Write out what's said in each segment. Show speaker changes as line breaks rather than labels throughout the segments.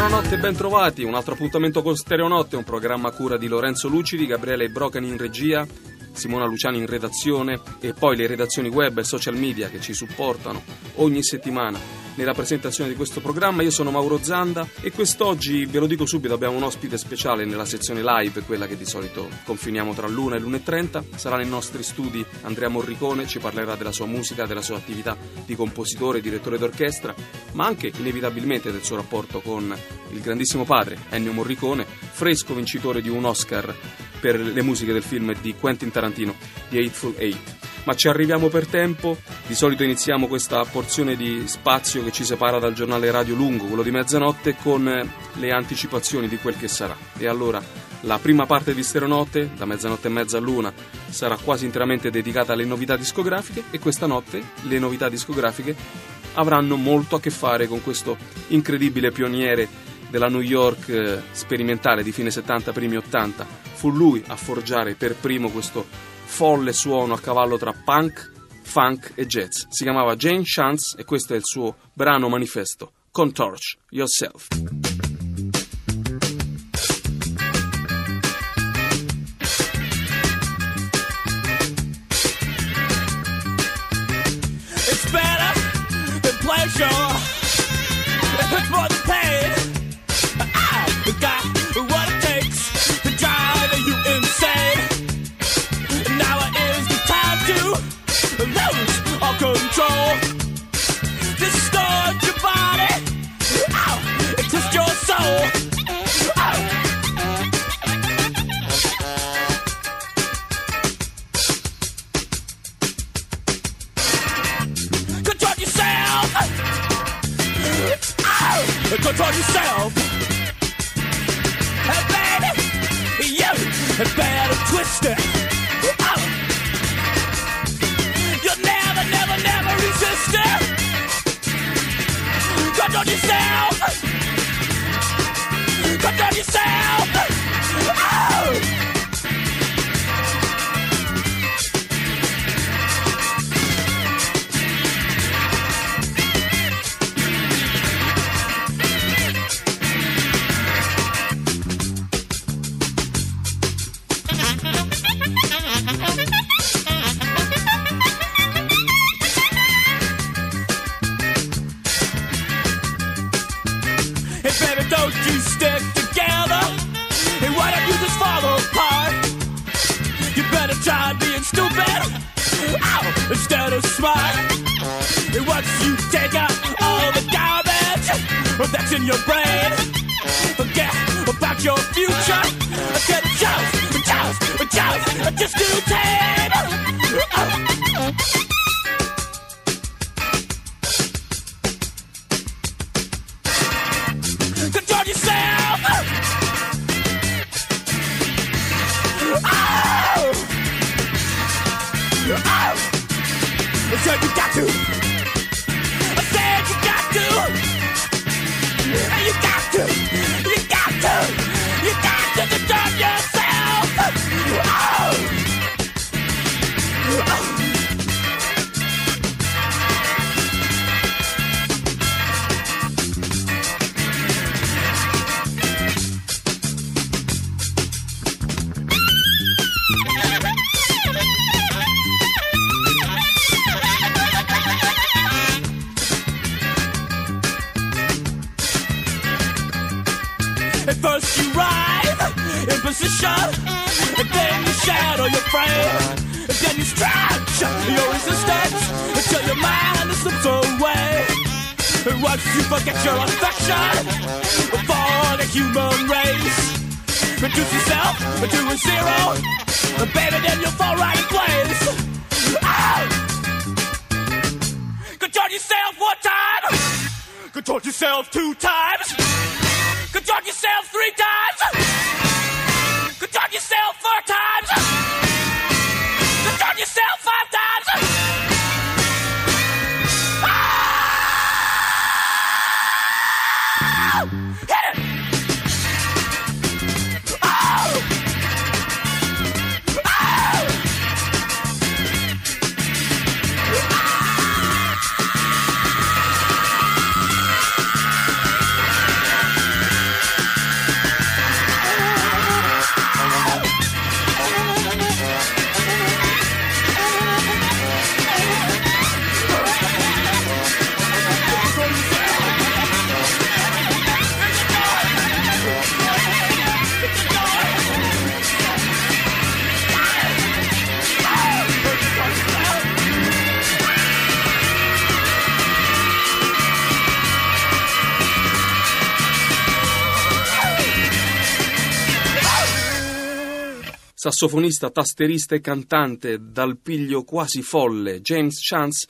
Buonanotte e bentrovati, un altro appuntamento con Stereonotte, un programma a cura di Lorenzo Lucidi, Gabriele Brocani in regia, Simona Luciani in redazione e poi le redazioni web e social media che ci supportano ogni settimana nella presentazione di questo programma. Io sono Mauro Zanda e quest'oggi, ve lo dico subito, abbiamo un ospite speciale nella sezione live, quella che di solito confiniamo tra l'una e l'1.30. Sarà nei nostri studi Andrea Morricone, ci parlerà della sua musica, della sua attività di compositore e direttore d'orchestra, ma anche inevitabilmente del suo rapporto con il grandissimo padre Ennio Morricone, fresco vincitore di un Oscar per le musiche del film di Quentin Tarantino, The Hateful Eight. Ma ci arriviamo per tempo, di solito iniziamo questa porzione di spazio che ci separa dal giornale radio lungo, quello di mezzanotte, con le anticipazioni di quel che sarà. E allora la prima parte di Stereonotte, da mezzanotte e mezza a luna, sarà quasi interamente dedicata alle novità discografiche e questa notte le novità discografiche avranno molto a che fare con questo incredibile pioniere della New York eh, sperimentale di fine 70, primi 80. Fu lui a forgiare per primo questo folle suono a cavallo tra punk, funk e jazz. Si chiamava Jane Chance e questo è il suo brano manifesto, Contorch Yourself.
It's better than pleasure. It's more and bad and twisted. your feet. First you rise in position, and then you shadow your frame, and then you stretch your resistance until your mind slips away. And once you forget your affection for the human race, reduce yourself to a zero, and baby, then you'll fall right in place. Ow! Control yourself one time. Control yourself two times. Could talk yourself three times.
Sassofonista, tasterista e cantante dal piglio quasi folle, James Chance,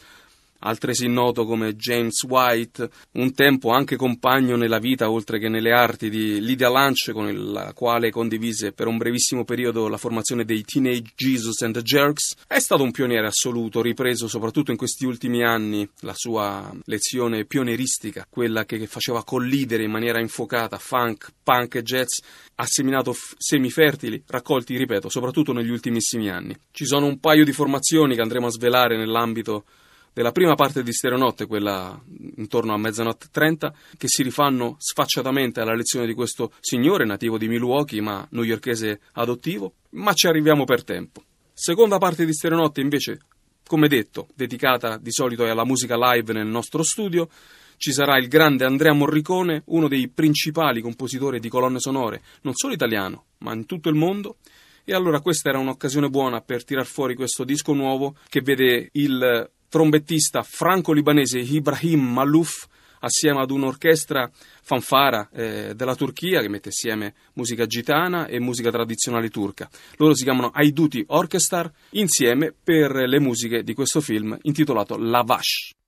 altresì noto come James White, un tempo anche compagno nella vita oltre che nelle arti di Lydia Lunch, con la quale condivise per un brevissimo periodo la formazione dei Teenage Jesus and the Jerks, è stato un pioniere assoluto, ripreso soprattutto in questi ultimi anni la sua lezione pionieristica, quella che faceva collidere in maniera infuocata funk, punk e jazz, ha seminato f- semi fertili, raccolti, ripeto, soprattutto negli ultimissimi anni. Ci sono un paio di formazioni che andremo a svelare nell'ambito della prima parte di Stereonotte, quella intorno a mezzanotte 30, che si rifanno sfacciatamente alla lezione di questo signore nativo di Milwaukee, ma newyorkese adottivo, ma ci arriviamo per tempo. Seconda parte di Stereonotte, invece, come detto, dedicata di solito alla musica live nel nostro studio, ci sarà il grande Andrea Morricone, uno dei principali compositori di colonne sonore, non solo italiano, ma in tutto il mondo. E allora questa era un'occasione buona per tirar fuori questo disco nuovo che vede il trombettista franco-libanese Ibrahim Malouf assieme ad un'orchestra fanfara eh, della Turchia che mette assieme musica gitana e musica tradizionale turca. Loro si chiamano Aiduti Orchestra insieme per le musiche di questo film intitolato Lavash.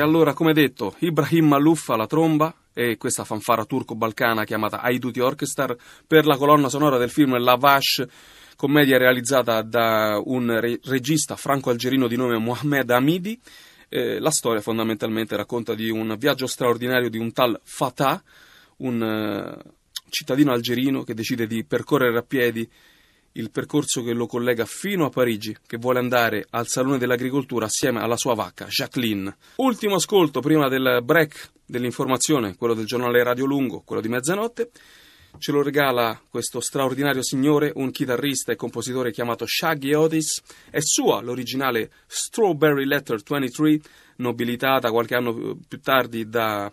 Allora, come detto, Ibrahim Malouf alla tromba e questa fanfara turco-balcana chiamata Aiduti Orchestra per la colonna sonora del film Lavash, commedia realizzata da un re- regista franco-algerino di nome Mohamed Hamidi. Eh, la storia fondamentalmente racconta di un viaggio straordinario di un tal Fatah, un uh, cittadino algerino che decide di percorrere a piedi il percorso che lo collega fino a Parigi, che vuole andare al Salone dell'Agricoltura assieme alla sua vacca, Jacqueline. Ultimo ascolto prima del break dell'informazione, quello del giornale Radio Lungo, quello di mezzanotte. Ce lo regala questo straordinario signore, un chitarrista e compositore chiamato Shaggy Otis. È sua l'originale Strawberry Letter 23, nobilitata qualche anno più tardi da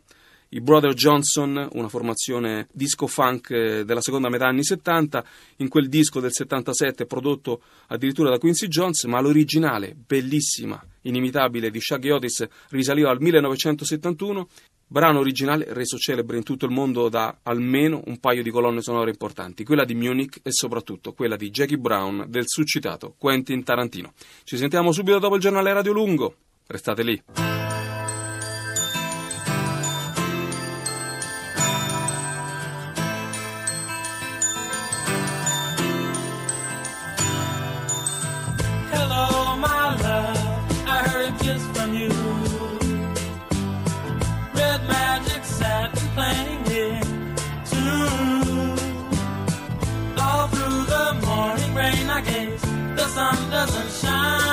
i Brother Johnson, una formazione disco funk eh, della seconda metà anni 70, in quel disco del 77 prodotto addirittura da Quincy Jones, ma l'originale, bellissima, inimitabile di Shaggy Otis risaliva al 1971, brano originale reso celebre in tutto il mondo da almeno un paio di colonne sonore importanti, quella di Munich e soprattutto quella di Jackie Brown del suscitato Quentin Tarantino. Ci sentiamo subito dopo il giornale Radio Lungo, restate lì. sun doesn't shine.